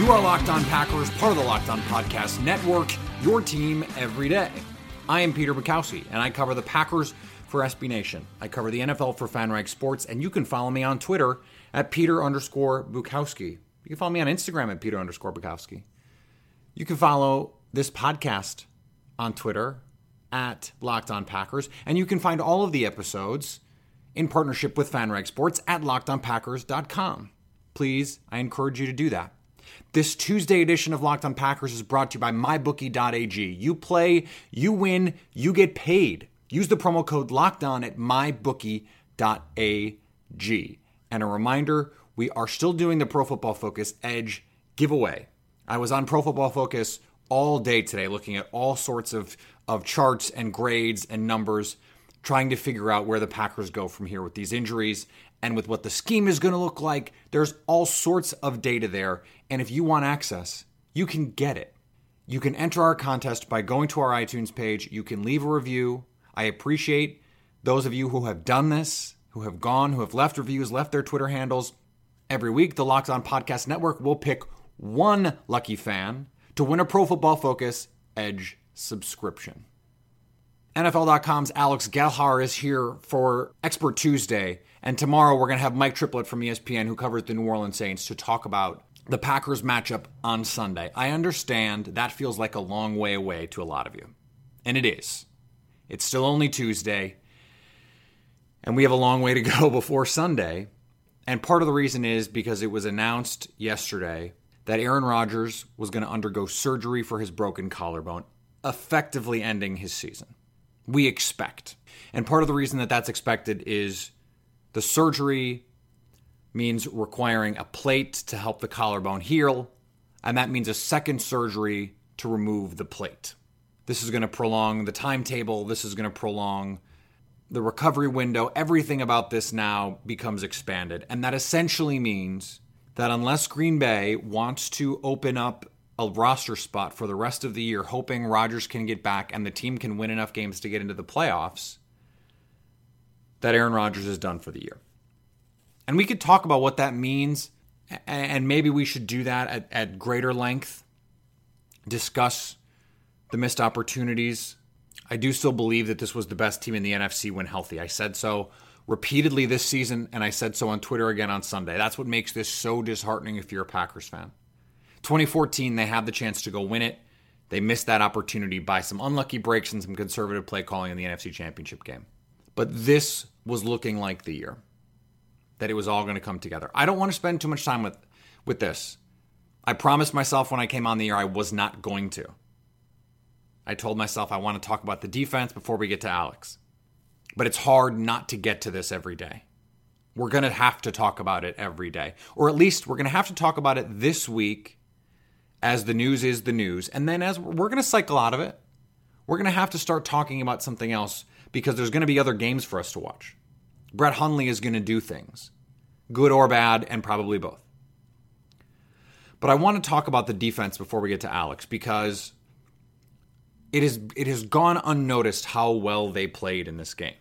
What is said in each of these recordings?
You are Locked On Packers, part of the Locked On Podcast Network, your team every day. I am Peter Bukowski, and I cover the Packers for SB Nation. I cover the NFL for FanRag Sports, and you can follow me on Twitter at Peter underscore Bukowski. You can follow me on Instagram at Peter underscore Bukowski. You can follow this podcast on Twitter at Locked On Packers, and you can find all of the episodes in partnership with FanRag Sports at LockedOnPackers.com. Please, I encourage you to do that. This Tuesday edition of Locked on Packers is brought to you by MyBookie.ag. You play, you win, you get paid. Use the promo code Locked On at MyBookie.ag. And a reminder, we are still doing the Pro Football Focus Edge giveaway. I was on Pro Football Focus all day today looking at all sorts of, of charts and grades and numbers, trying to figure out where the Packers go from here with these injuries and with what the scheme is going to look like. There's all sorts of data there. And if you want access, you can get it. You can enter our contest by going to our iTunes page. You can leave a review. I appreciate those of you who have done this, who have gone, who have left reviews, left their Twitter handles. Every week, the Locked On Podcast Network will pick one lucky fan to win a Pro Football Focus Edge subscription. NFL.com's Alex Gelhar is here for Expert Tuesday. And tomorrow we're going to have Mike Triplett from ESPN, who covers the New Orleans Saints, to talk about the Packers matchup on Sunday. I understand that feels like a long way away to a lot of you. And it is. It's still only Tuesday. And we have a long way to go before Sunday. And part of the reason is because it was announced yesterday that Aaron Rodgers was going to undergo surgery for his broken collarbone, effectively ending his season. We expect. And part of the reason that that's expected is the surgery means requiring a plate to help the collarbone heal, and that means a second surgery to remove the plate. This is going to prolong the timetable, this is going to prolong the recovery window. Everything about this now becomes expanded, and that essentially means that unless Green Bay wants to open up a roster spot for the rest of the year, hoping Rodgers can get back and the team can win enough games to get into the playoffs, that Aaron Rodgers is done for the year. And we could talk about what that means, and maybe we should do that at, at greater length, discuss the missed opportunities. I do still believe that this was the best team in the NFC when healthy. I said so repeatedly this season, and I said so on Twitter again on Sunday. That's what makes this so disheartening if you're a Packers fan. 2014, they had the chance to go win it. They missed that opportunity by some unlucky breaks and some conservative play calling in the NFC Championship game. But this was looking like the year that it was all going to come together. I don't want to spend too much time with with this. I promised myself when I came on the year I was not going to. I told myself I want to talk about the defense before we get to Alex. But it's hard not to get to this every day. We're going to have to talk about it every day. Or at least we're going to have to talk about it this week as the news is the news. And then as we're going to cycle out of it, we're going to have to start talking about something else because there's going to be other games for us to watch. Brett Hundley is going to do things, good or bad, and probably both. But I want to talk about the defense before we get to Alex because it is it has gone unnoticed how well they played in this game.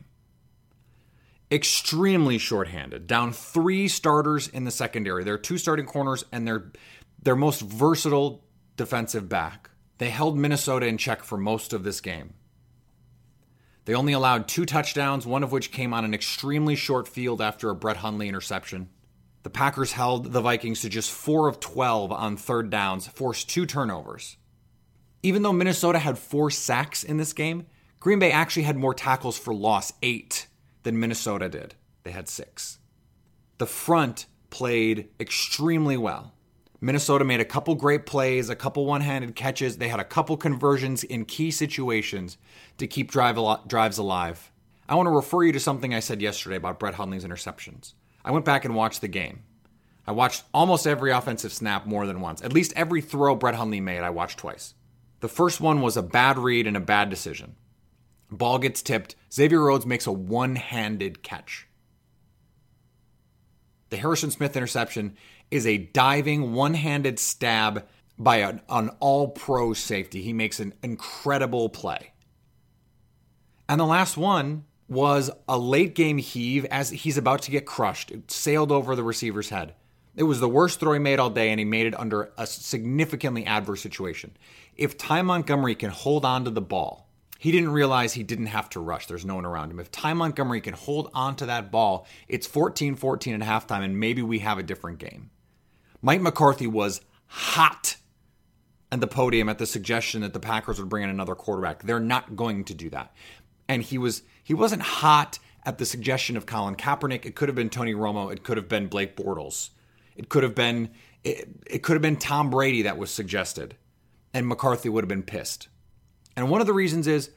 Extremely shorthanded, down three starters in the secondary. There are two starting corners and their their most versatile defensive back. They held Minnesota in check for most of this game. They only allowed two touchdowns, one of which came on an extremely short field after a Brett Hundley interception. The Packers held the Vikings to just 4 of 12 on third downs, forced two turnovers. Even though Minnesota had four sacks in this game, Green Bay actually had more tackles for loss, eight, than Minnesota did. They had six. The front played extremely well. Minnesota made a couple great plays, a couple one handed catches. They had a couple conversions in key situations to keep drive al- drives alive. I want to refer you to something I said yesterday about Brett Hundley's interceptions. I went back and watched the game. I watched almost every offensive snap more than once. At least every throw Brett Hundley made, I watched twice. The first one was a bad read and a bad decision. Ball gets tipped. Xavier Rhodes makes a one handed catch. The Harrison Smith interception is a diving one handed stab by an, an all pro safety. He makes an incredible play. And the last one was a late game heave as he's about to get crushed. It sailed over the receiver's head. It was the worst throw he made all day, and he made it under a significantly adverse situation. If Ty Montgomery can hold on to the ball, he didn't realize he didn't have to rush. There's no one around him. If Ty Montgomery can hold on to that ball, it's 14 14 at halftime, and maybe we have a different game. Mike McCarthy was hot at the podium at the suggestion that the Packers would bring in another quarterback. They're not going to do that. And he was he wasn't hot at the suggestion of Colin Kaepernick. It could have been Tony Romo. It could have been Blake Bortles. It could have been it, it could have been Tom Brady that was suggested. And McCarthy would have been pissed. And one of the reasons is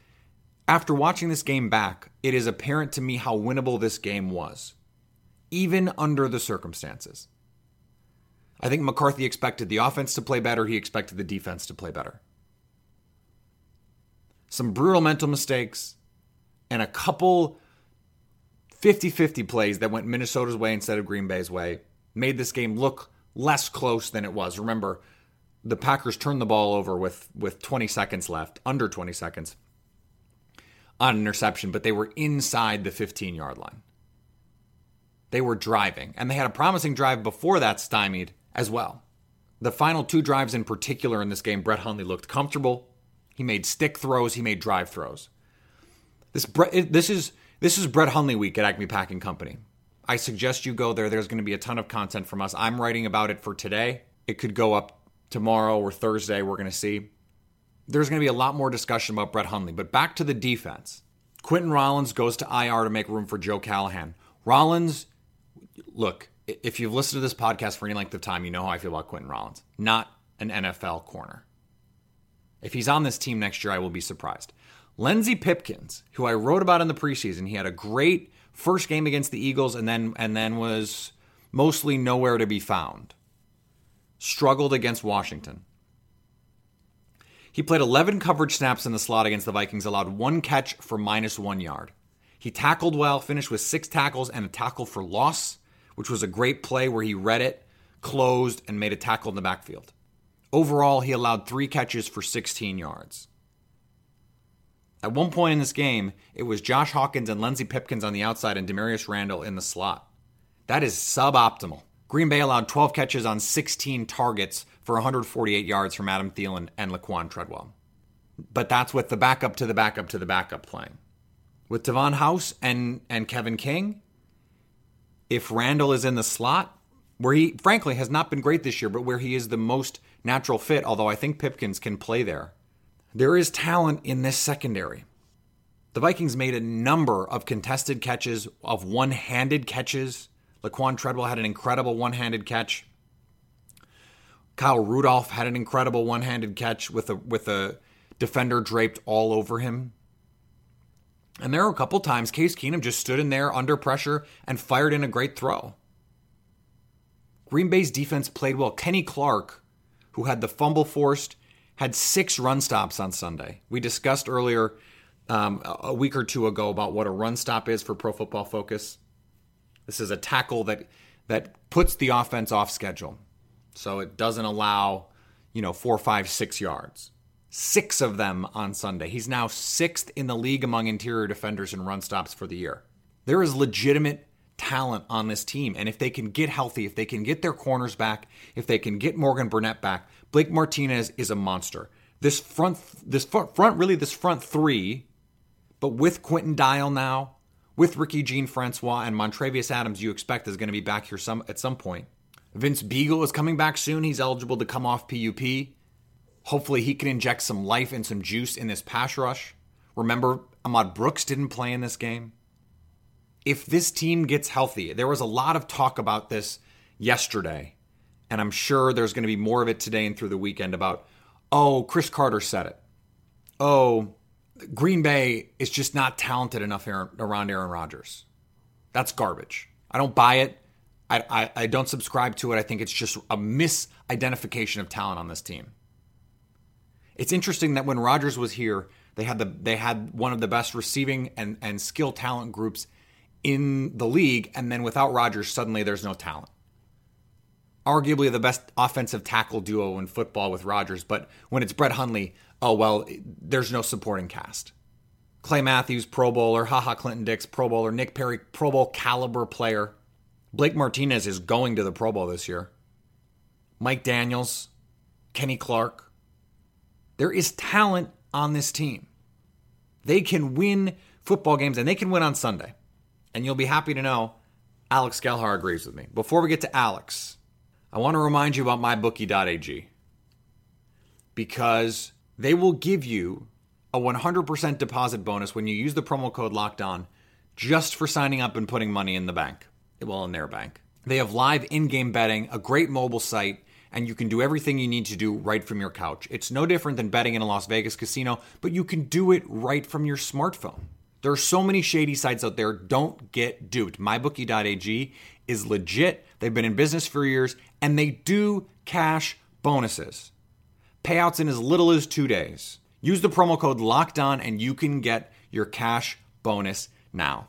after watching this game back, it is apparent to me how winnable this game was, even under the circumstances. I think McCarthy expected the offense to play better, he expected the defense to play better. Some brutal mental mistakes and a couple 50 50 plays that went Minnesota's way instead of Green Bay's way made this game look less close than it was. Remember, the Packers turned the ball over with with 20 seconds left, under 20 seconds on an interception, but they were inside the 15 yard line. They were driving, and they had a promising drive before that stymied as well. The final two drives in particular in this game, Brett Hundley looked comfortable. He made stick throws, he made drive throws. This this is this is Brett Hundley week at Acme Packing Company. I suggest you go there. There's going to be a ton of content from us. I'm writing about it for today. It could go up tomorrow or Thursday. We're going to see. There's going to be a lot more discussion about Brett Hundley. But back to the defense. Quinten Rollins goes to IR to make room for Joe Callahan. Rollins, look, if you've listened to this podcast for any length of time, you know how I feel about Quinten Rollins. Not an NFL corner. If he's on this team next year, I will be surprised. Lenzy Pipkins, who I wrote about in the preseason, he had a great first game against the Eagles and then and then was mostly nowhere to be found struggled against Washington. He played 11 coverage snaps in the slot against the Vikings, allowed one catch for minus one yard. He tackled well, finished with six tackles and a tackle for loss, which was a great play where he read it, closed, and made a tackle in the backfield. Overall, he allowed three catches for 16 yards. At one point in this game, it was Josh Hawkins and Lenzy Pipkins on the outside and Damarious Randall in the slot. That is suboptimal. Green Bay allowed 12 catches on 16 targets for 148 yards from Adam Thielen and Laquan Treadwell. But that's with the backup to the backup to the backup playing. With Davon House and, and Kevin King, if Randall is in the slot, where he frankly has not been great this year, but where he is the most natural fit, although I think Pipkins can play there. There is talent in this secondary. The Vikings made a number of contested catches, of one handed catches. Laquan Treadwell had an incredible one handed catch. Kyle Rudolph had an incredible one handed catch with a, with a defender draped all over him. And there were a couple times Case Keenum just stood in there under pressure and fired in a great throw. Green Bay's defense played well. Kenny Clark, who had the fumble forced, had six run stops on Sunday. We discussed earlier um, a week or two ago about what a run stop is for Pro Football Focus. This is a tackle that that puts the offense off schedule, so it doesn't allow you know four, five, six yards. Six of them on Sunday. He's now sixth in the league among interior defenders in run stops for the year. There is legitimate talent on this team, and if they can get healthy, if they can get their corners back, if they can get Morgan Burnett back, Blake Martinez is a monster. This front, this front, really, this front three but with Quinton Dial now, with Ricky Jean Francois and Montravius Adams, you expect is going to be back here some at some point. Vince Biegel is coming back soon. He's eligible to come off PUP. Hopefully, he can inject some life and some juice in this pass rush. Remember, Ahmad Brooks didn't play in this game. If this team gets healthy, there was a lot of talk about this yesterday, and I'm sure there's going to be more of it today and through the weekend about, oh, Cris Carter said it. Oh, Green Bay is just not talented enough around Aaron Rodgers. That's garbage. I don't buy it. I, I, I don't subscribe to it. I think it's just a misidentification of talent on this team. It's interesting that when Rodgers was here, they had the they had one of the best receiving and, and skill talent groups in the league, and then without Rodgers, suddenly there's no talent. Arguably the best offensive tackle duo in football with Rodgers, but when it's Brett Hundley, oh, well, there's no supporting cast. Clay Matthews, Pro Bowler, Ha Ha, Clinton Dix, Pro Bowler, Nick Perry, Pro Bowl caliber player. Blake Martinez is going to the Pro Bowl this year. Mike Daniels, Kenny Clark. There is talent on this team. They can win football games and they can win on Sunday. And you'll be happy to know Alex Gelhar agrees with me. Before we get to Alex, I want to remind you about mybookie.ag because they will give you a 100% deposit bonus when you use the promo code locked on just for signing up and putting money in the bank. Well, in their bank. They have live in game betting, a great mobile site, and you can do everything you need to do right from your couch. It's no different than betting in a Las Vegas casino, but you can do it right from your smartphone. There are so many shady sites out there. Don't get duped. MyBookie.ag is legit. They've been in business for years and they do cash bonuses. Payouts in as little as two days. Use the promo code Locked On, and you can get your cash bonus now.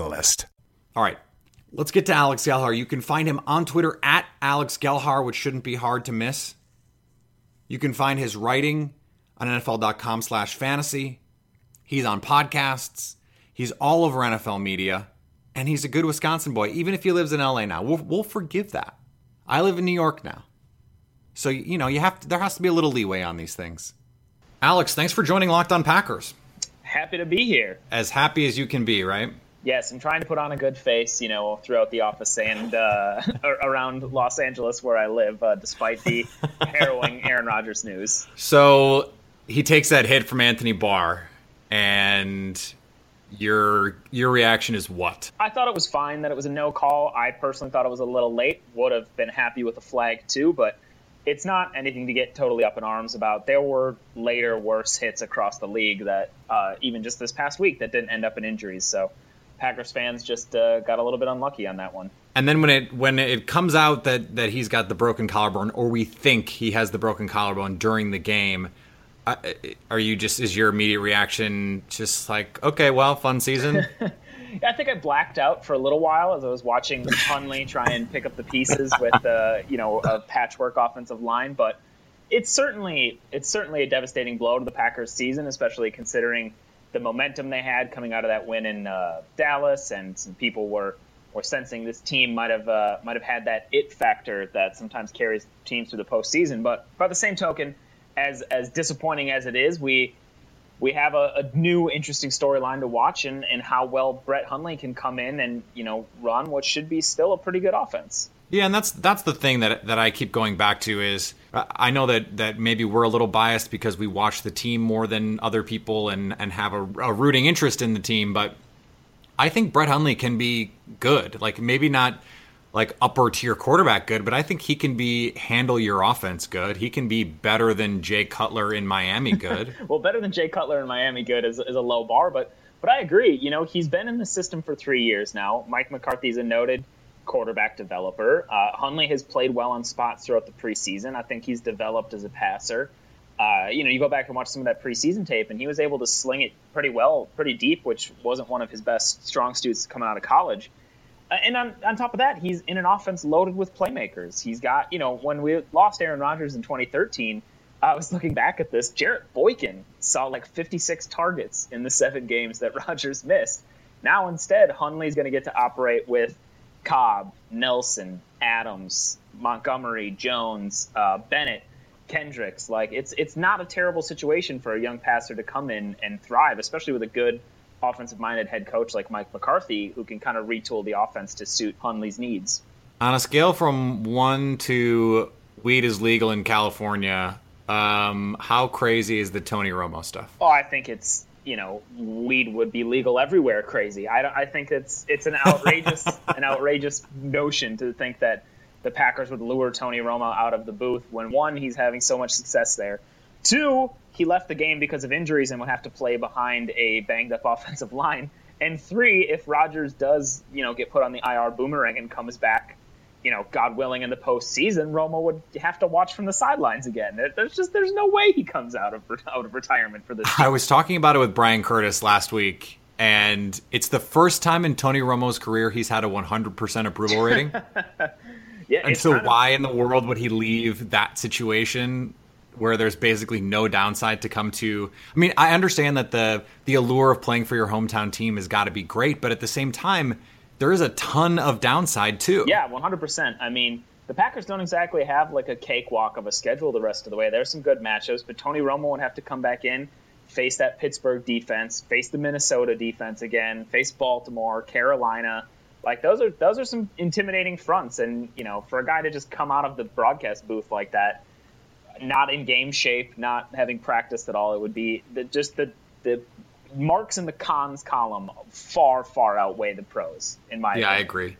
Catalyst. All right, let's get to Alex Gelhar. You can find him on Twitter at Alex Gelhar, which shouldn't be hard to miss. You can find his writing on NFL.com slash fantasy. He's on podcasts. He's all over NFL media. And he's a good Wisconsin boy, even if he lives in LA now. We'll, we'll forgive that. I live in New York now. So, you know, you have to, there has to be a little leeway on these things. Alex, thanks for joining Locked On Packers. Happy to be here. As happy as you can be, right? Yes, I'm trying to put on a good face, you know, throughout the office and uh, around Los Angeles where I live, uh, despite the harrowing Aaron Rodgers news. So he takes that hit from Anthony Barr, and your your reaction is what? I thought it was fine that it was a no call. I personally thought it was a little late. Would have been happy with a flag too, but it's not anything to get totally up in arms about. There were later worse hits across the league that uh, even just this past week that didn't end up in injuries. So Packers fans just uh, got a little bit unlucky on that one. And then when it when it comes out that that he's got the broken collarbone, or we think he has the broken collarbone during the game, uh, are you just is your immediate reaction just like okay, well, fun season? I think I blacked out for a little while as I was watching Hundley try and pick up the pieces with uh, you know a patchwork offensive line, but it's certainly it's certainly a devastating blow to the Packers season, especially considering the momentum they had coming out of that win in uh, Dallas, and some people were were sensing this team might have uh, might have had that it factor that sometimes carries teams through the postseason. But by the same token, as as disappointing as it is, we we have a, a new interesting storyline to watch and, and how well Brett Hundley can come in and you know run what should be still a pretty good offense. Yeah, and that's that's the thing that that I keep going back to is I know that that maybe we're a little biased because we watch the team more than other people and and have a, a rooting interest in the team, but I think Brett Hundley can be good. Like maybe not like upper tier quarterback good, but I think he can be handle your offense good. He can be better than Jay Cutler in Miami good. well, better than Jay Cutler in Miami good is, is a low bar, but but I agree. You know, he's been in the system for three years now. Mike McCarthy's a noted quarterback developer. Uh, Hundley has played well on spots throughout the preseason. I think he's developed as a passer. Uh, you know, you go back and watch some of that preseason tape, and he was able to sling it pretty well, pretty deep, which wasn't one of his best strong suits coming out of college. Uh, and on, on top of that, he's in an offense loaded with playmakers. He's got, you know, when we lost Aaron Rodgers in 2013, I was looking back at this. Jarrett Boykin saw like 56 targets in the seven games that Rodgers missed. Now instead, Hundley's going to get to operate with Cobb, Nelson, Adams, Montgomery, Jones, uh, Bennett, Kendricks. Like it's it's not a terrible situation for a young passer to come in and thrive, especially with a good offensive minded head coach like Mike McCarthy who can kind of retool the offense to suit Hundley's needs. On a scale from one to weed is legal in California, um, how crazy is the Tony Romo stuff? Oh, I think it's you know weed would be legal everywhere. Crazy. I, I think it's it's an outrageous an outrageous notion to think that the Packers would lure Tony Romo out of the booth when one he's having so much success there, two he left the game because of injuries and would have to play behind a banged up offensive line. And three, if Rodgers does, you know, get put on the IR boomerang and comes back, you know, God willing, in the postseason, Romo would have to watch from the sidelines again. There's just there's no way he comes out of out of retirement for this. I was talking about it with Brian Curtis last week, and it's the first time in Tony Romo's career he's had a 100% approval rating. yeah, and so why of... in the world would he leave that situation where there's basically no downside to come to. I mean, I understand that the the allure of playing for your hometown team has got to be great, but at the same time, there is a ton of downside too. Yeah, 100%. I mean, the Packers don't exactly have like a cakewalk of a schedule the rest of the way. There's some good matchups, but Tony Romo would have to come back in, face that Pittsburgh defense, face the Minnesota defense again, face Baltimore, Carolina. Like those are those are some intimidating fronts, and you know, for a guy to just come out of the broadcast booth like that not in game shape, not having practiced at all. It would be the, just the the marks in the cons column far far outweigh the pros in my. Yeah, opinion. I agree.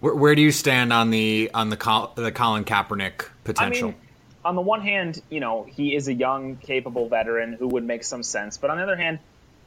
Where, where, do you stand on the on the Col- the Colin Kaepernick potential? I mean, on the one hand, you know he is a young, capable veteran who would make some sense, but on the other hand,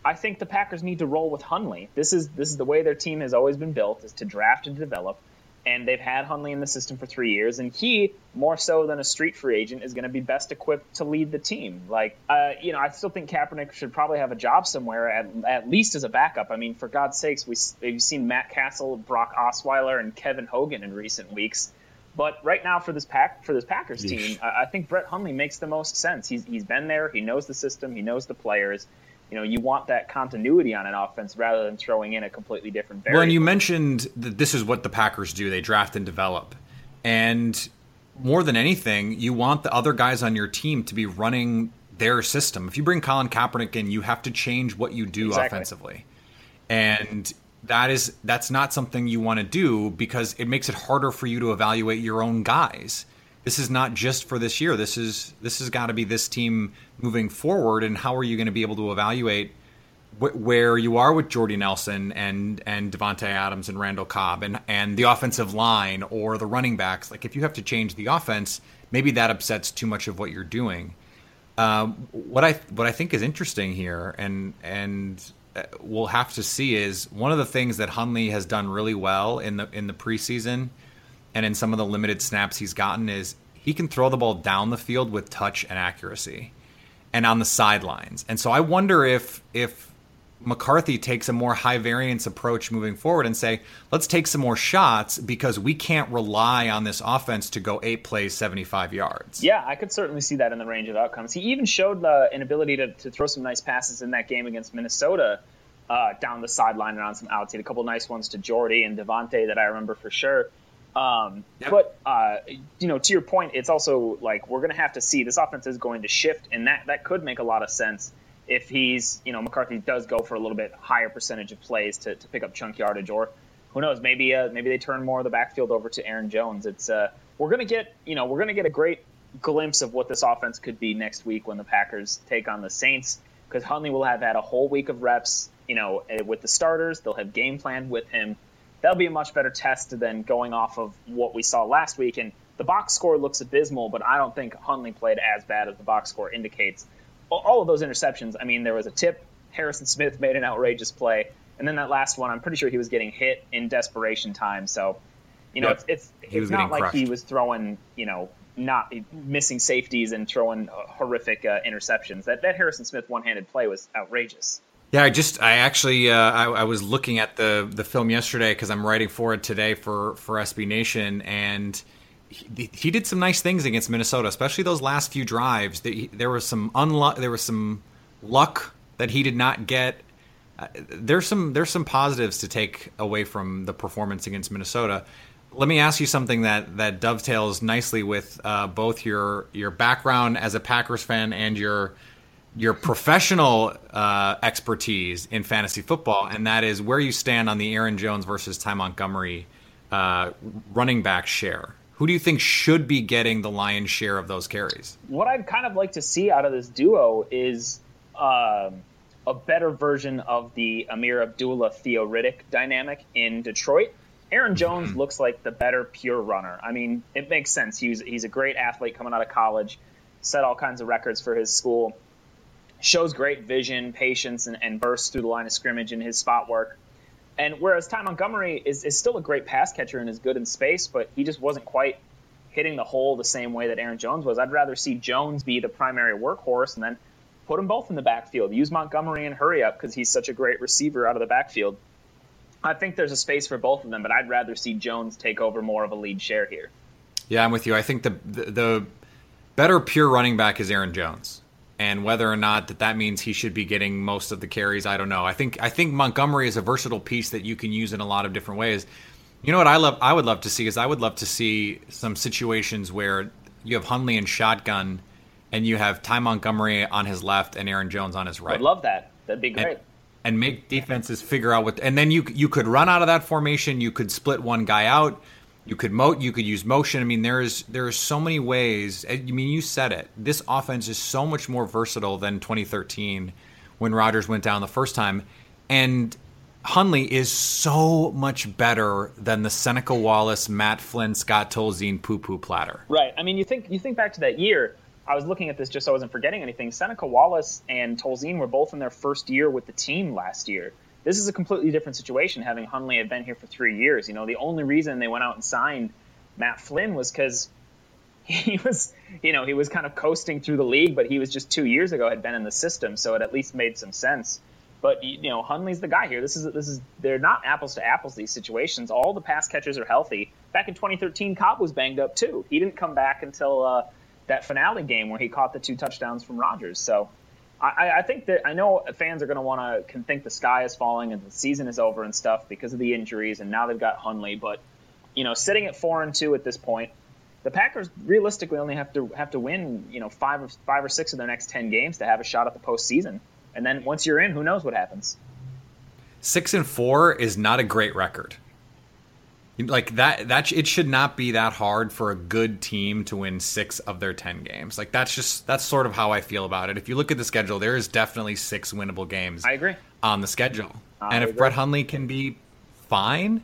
I think the Packers need to roll with Hundley. This is this is the way their team has always been built: is to draft and develop and they've had Hundley in the system for three years, and he, more so than a street free agent, is going to be best equipped to lead the team. Like, uh, you know, I still think Kaepernick should probably have a job somewhere, at, at least as a backup. I mean, for God's sakes, we, we've seen Matt Cassel, Brock Osweiler, and Kevin Hogan in recent weeks. But right now, for this pack for this Packers team, I, I think Brett Hundley makes the most sense. He's he's been there, he knows the system, he knows the players you know, you want that continuity on an offense rather than throwing in a completely different variable. Well, and you mentioned that this is what the Packers do. They draft and develop. And more than anything, you want the other guys on your team to be running their system. If you bring Colin Kaepernick in, you have to change what you do exactly. offensively. And that is that's not something you want to do because it makes it harder for you to evaluate your own guys this is not just for this year. This is this has got to be this team moving forward. And how are you going to be able to evaluate wh- where you are with Jordy Nelson and and Davante Adams and Randall Cobb and and the offensive line or the running backs? Like if you have to change the offense, maybe that upsets too much of what you're doing. Um, what I what I think is interesting here, and and uh, we'll have to see is one of the things that Hundley has done really well in the in the preseason and in some of the limited snaps he's gotten is he can throw the ball down the field with touch and accuracy and on the sidelines. And so I wonder if if McCarthy takes a more high variance approach moving forward and say, let's take some more shots because we can't rely on this offense to go eight plays, 75 yards. Yeah, I could certainly see that in the range of outcomes. He even showed uh, an ability to, to throw some nice passes in that game against Minnesota uh, down the sideline and on some outs. He had a couple nice ones to Jordy and Davante that I remember for sure. Um, yep. But uh, you know, to your point, it's also like we're going to have to see this offense is going to shift, and that that could make a lot of sense if he's you know McCarthy does go for a little bit higher percentage of plays to, to pick up chunk yardage, or who knows, maybe uh, maybe they turn more of the backfield over to Aaron Jones. It's uh, we're going to get you know we're going to get a great glimpse of what this offense could be next week when the Packers take on the Saints because Hundley will have had a whole week of reps, you know, eh, with the starters. They'll have game plan with him that'll be a much better test than going off of what we saw last week. And the box score looks abysmal, but I don't think Hundley played as bad as the box score indicates. All of those interceptions, I mean, there was a tip. Harrison Smith made an outrageous play. And then that last one, I'm pretty sure he was getting hit in desperation time. So, you know, yep. it's it's, it's not like crushed. he was throwing, you know, not missing safeties and throwing horrific uh, interceptions. That that Harrison Smith one-handed play was outrageous. Yeah, I just I actually uh, I, I, was looking at the the film yesterday because I'm writing for it today for for SB Nation, and he, he, did some nice things against Minnesota, especially those last few drives. There was some unluck, there was some luck that he did not get. Uh, there's some there's some positives to take away from the performance against Minnesota. Let me ask you something that that dovetails nicely with uh, both your your background as a Packers fan and your your professional uh, expertise in fantasy football, and that is where you stand on the Aaron Jones versus Ty Montgomery uh, running back share. Who do you think should be getting the lion's share of those carries? What I'd kind of like to see out of this duo is uh, a better version of the Ameer Abdullah Theo Riddick dynamic in Detroit. Aaron Jones mm-hmm. looks like the better pure runner. I mean, it makes sense. He's he's a great athlete coming out of college, set all kinds of records for his school shows great vision, patience, and, and bursts through the line of scrimmage in his spot work. And whereas Ty Montgomery is, is still a great pass catcher and is good in space, but he just wasn't quite hitting the hole the same way that Aaron Jones was. I'd rather see Jones be the primary workhorse and then put them both in the backfield. Use Montgomery and hurry up because he's such a great receiver out of the backfield. I think there's a space for both of them, but I'd rather see Jones take over more of a lead share here. Yeah, I'm with you. I think the the, the better pure running back is Aaron Jones and whether or not that that means he should be getting most of the carries, I don't know. I think I think Montgomery is a versatile piece that you can use in a lot of different ways. You know what I love? I would love to see is I would love to see some situations where you have Hundley and shotgun, and you have Ty Montgomery on his left and Aaron Jones on his right. I'd love that. That'd be great. And, and make defenses figure out what, and then you you could run out of that formation. You could split one guy out you could mo- you could use motion. I mean, there's there's so many ways. I mean, you said it. This offense is so much more versatile than 2013 when Rodgers went down the first time, and Hundley is so much better than the Seneca Wallace, Matt Flynn, Scott Tolzien poo poo platter. Right. I mean, you think you think back to that year. I was looking at this just so I wasn't forgetting anything. Seneca Wallace and Tolzien were both in their first year with the team last year. This is a completely different situation having Hundley had been here for three years. You know, the only reason they went out and signed Matt Flynn was because he was, you know, he was kind of coasting through the league, but he was just two years ago had been in the system, so it at least made some sense. But you know, Hundley's the guy here. This is this is they're not apples to apples. These situations. All the pass catchers are healthy. Back in 2013, Cobb was banged up too. He didn't come back until uh, that finale game where he caught the two touchdowns from Rodgers. So I, I think that I know fans are going to want to think the sky is falling and the season is over and stuff because of the injuries, and now they've got Hundley. But you know, sitting at four and two at this point, the Packers realistically only have to have to win you know five or five or six of their next ten games to have a shot at the postseason. And then once you're in, who knows what happens? Six and four is not a great record. Like that that it should not be that hard for a good team to win 6 of their 10 games. Like that's just that's sort of how I feel about it. If you look at the schedule, there is definitely 6 winnable games. I agree. on the schedule. I and if agree. Brett Hundley can be fine,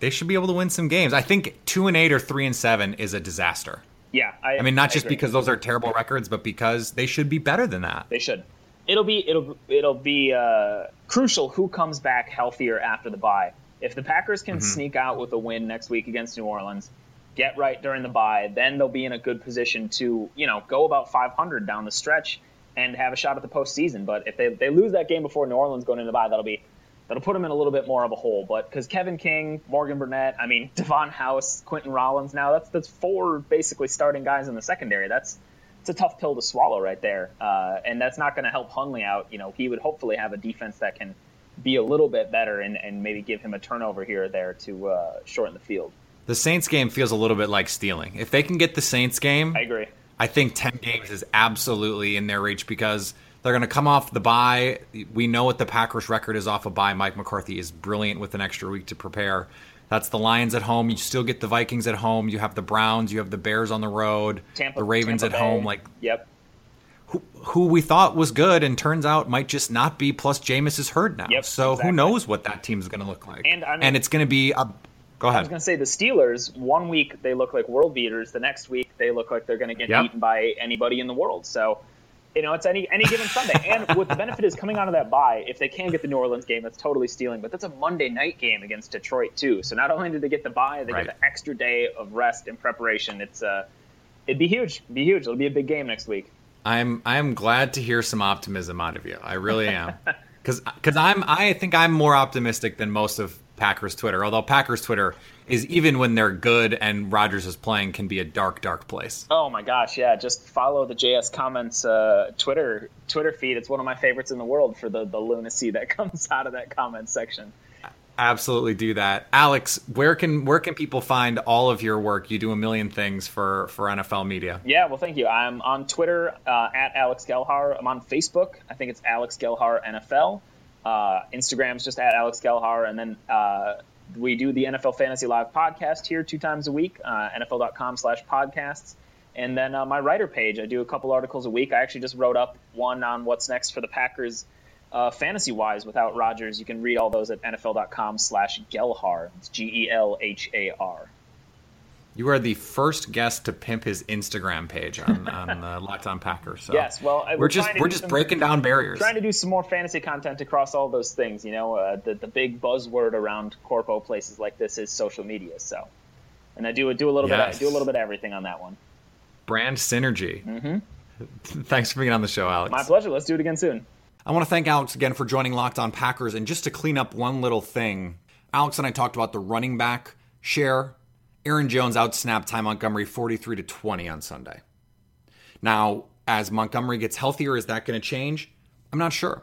they should be able to win some games. I think 2 and 8 or 3 and 7 is a disaster. Yeah, I, I mean not I just agree. because those are terrible records, but because they should be better than that. They should. It'll be it'll it'll be uh, crucial who comes back healthier after the bye if the Packers can mm-hmm. sneak out with a win next week against New Orleans, get right during the bye, then they'll be in a good position to, you know, go about 500 down the stretch. and have a shot at the postseason. But if they, they lose that game before New Orleans going into the bye, that'll be that'll put them in a little bit more of a hole. But because Kevin King, Morgan Burnett, I mean Davon House, Quinten Rollins, now that's that's four basically starting guys in the secondary. That's it's a tough pill to swallow right there, uh, and that's not going to help Hundley out. You know, he would hopefully have a defense that can be a little bit better and, and maybe give him a turnover here or there to uh, shorten the field. The Saints game feels a little bit like stealing. If they can get the Saints game, I agree. I think 10 games is absolutely in their reach because they're going to come off the bye. We know what the Packers record is off a of bye. Mike McCarthy is brilliant with an extra week to prepare. That's the Lions at home. You still get the Vikings at home. You have the Browns. You have the Bears on the road. Tampa, the Ravens Tampa at Bay. home. Like yep. Who, who we thought was good and turns out might just not be. Plus, Jameis is hurt now. Yep, so exactly. who knows what that team is going to look like? And, I mean- it's going to be a. Go ahead. I was going to say the Steelers. One week they look like world beaters. The next week they look like they're going to get Yep. beaten by anybody in the world. So, you know, it's any any given Sunday. And what the benefit is coming out of that bye, if they can get the New Orleans game, that's totally stealing. But that's a Monday night game against Detroit too. So not only did they get the bye, they Right. get the extra day of rest and preparation. It's uh, it'd be huge. It'd be huge. It'll be a big game next week. I'm I'm glad to hear some optimism out of you. I really am. Cuz cuz I'm I think I'm more optimistic than most of Packers Twitter. Although Packers Twitter is even when they're good and Rodgers is playing can be a dark dark place. Oh my gosh, yeah! Just follow the JS Comments uh, Twitter Twitter feed. It's one of my favorites in the world for the the lunacy that comes out of that comment section. Absolutely do that. Alex, where can where can people find all of your work? You do a million things for for NFL media. Yeah, well, thank you. I'm on Twitter uh, at Alex Gelhar. I'm on Facebook. I think it's Alex Gelhar NFL. Uh, Instagram's just at Alex Gelhar, and then uh, we do the NFL Fantasy Live podcast here two times a week. Uh, NFL.com/podcasts. And then uh, my writer page, I do a couple articles a week. I actually just wrote up one on what's next for the Packers, uh, fantasy wise, without Rodgers. You can read all those at NFL.com slash Gelhar. It's G E L H A R. You are the first guest to pimp his Instagram page on on uh, Locked On Packers. So Yes, well, we're we're just we're just some- breaking down barriers. trying to do some more fantasy content across all those things. You know, uh, the the big buzzword around corpo places like this is social media. So, and I do do a little bit. Yes. I do a little bit of everything on that one. Brand synergy. Mm-hmm. Thanks for being on the show, Alex. My pleasure. Let's do it again soon. I want to thank Alex again for joining Locked On Packers. And just to clean up one little thing, Alex and I talked about the running back share. Aaron Jones outsnapped Ty Montgomery 43 to 20 on Sunday. Now, as Montgomery gets healthier, is that going to change? I'm not sure.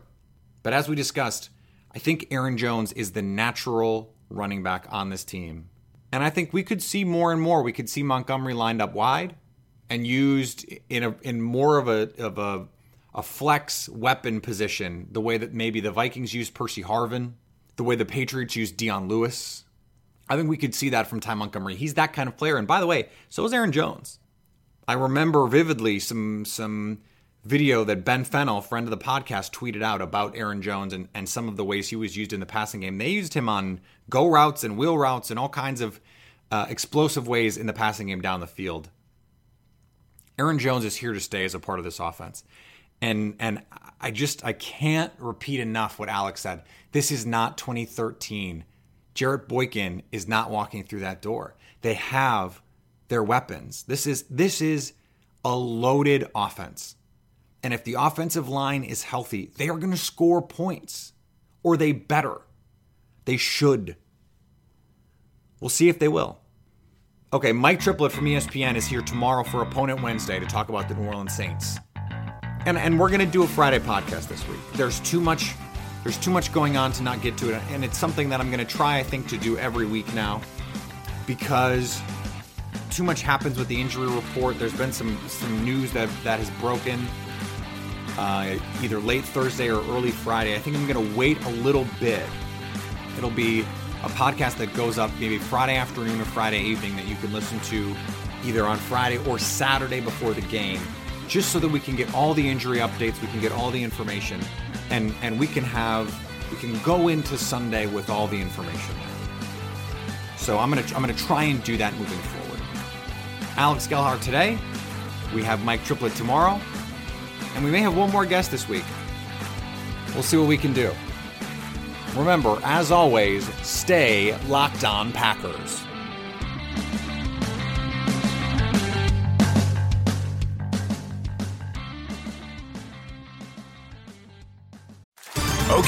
But as we discussed, I think Aaron Jones is the natural running back on this team. And I think we could see more and more. We could see Montgomery lined up wide and used in a in more of a of a a flex weapon position, the way that maybe the Vikings used Percy Harvin, the way the Patriots used Dion Lewis. I think we could see that from Ty Montgomery. He's that kind of player. And by the way, so is Aaron Jones. I remember vividly some some video that Ben Fennell, friend of the podcast, tweeted out about Aaron Jones and, and some of the ways he was used in the passing game. They used him on go routes and wheel routes and all kinds of uh, explosive ways in the passing game down the field. Aaron Jones is here to stay as a part of this offense. And and I just I can't repeat enough what Alex said. This is not 2013. Jarrett Boykin is not walking through that door. They have their weapons. This is this is a loaded offense. And if the offensive line is healthy, they are going to score points. Or they better. They should. We'll see if they will. Okay, Mike Triplett from ESPN is here tomorrow for Opponent Wednesday to talk about the New Orleans Saints. And and we're going to do a Friday podcast this week. There's too much there's too much going on to not get to it and it's something that I'm going to try I think to do every week now because too much happens with the injury report. There's been some some news that that has broken uh, either late Thursday or early Friday. I think I'm going to wait a little bit. It'll be a podcast that goes up maybe Friday afternoon or Friday evening that you can listen to either on Friday or Saturday before the game, just so that we can get all the injury updates, we can get all the information, and and we can have we can go into Sunday with all the information. So I'm gonna I'm gonna try and do that moving forward. Alex Gelhar today. We have Mike Triplett tomorrow, and we may have one more guest this week. We'll see what we can do. Remember, as always, stay locked on Packers.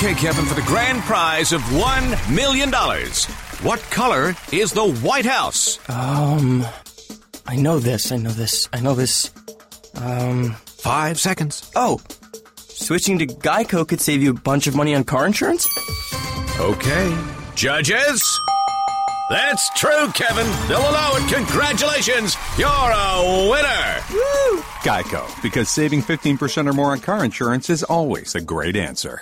Okay, Kevin, for the grand prize of $1 million, what color is the White House? Um, I know this, I know this, I know this. Um, five seconds. Oh, switching to Geico could save you a bunch of money on car insurance? Okay. Judges? That's true, Kevin. They'll allow it. Congratulations. You're a winner. Woo! Geico, because saving 15% or more on car insurance is always a great answer.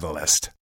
bushcenter.org/catalyst.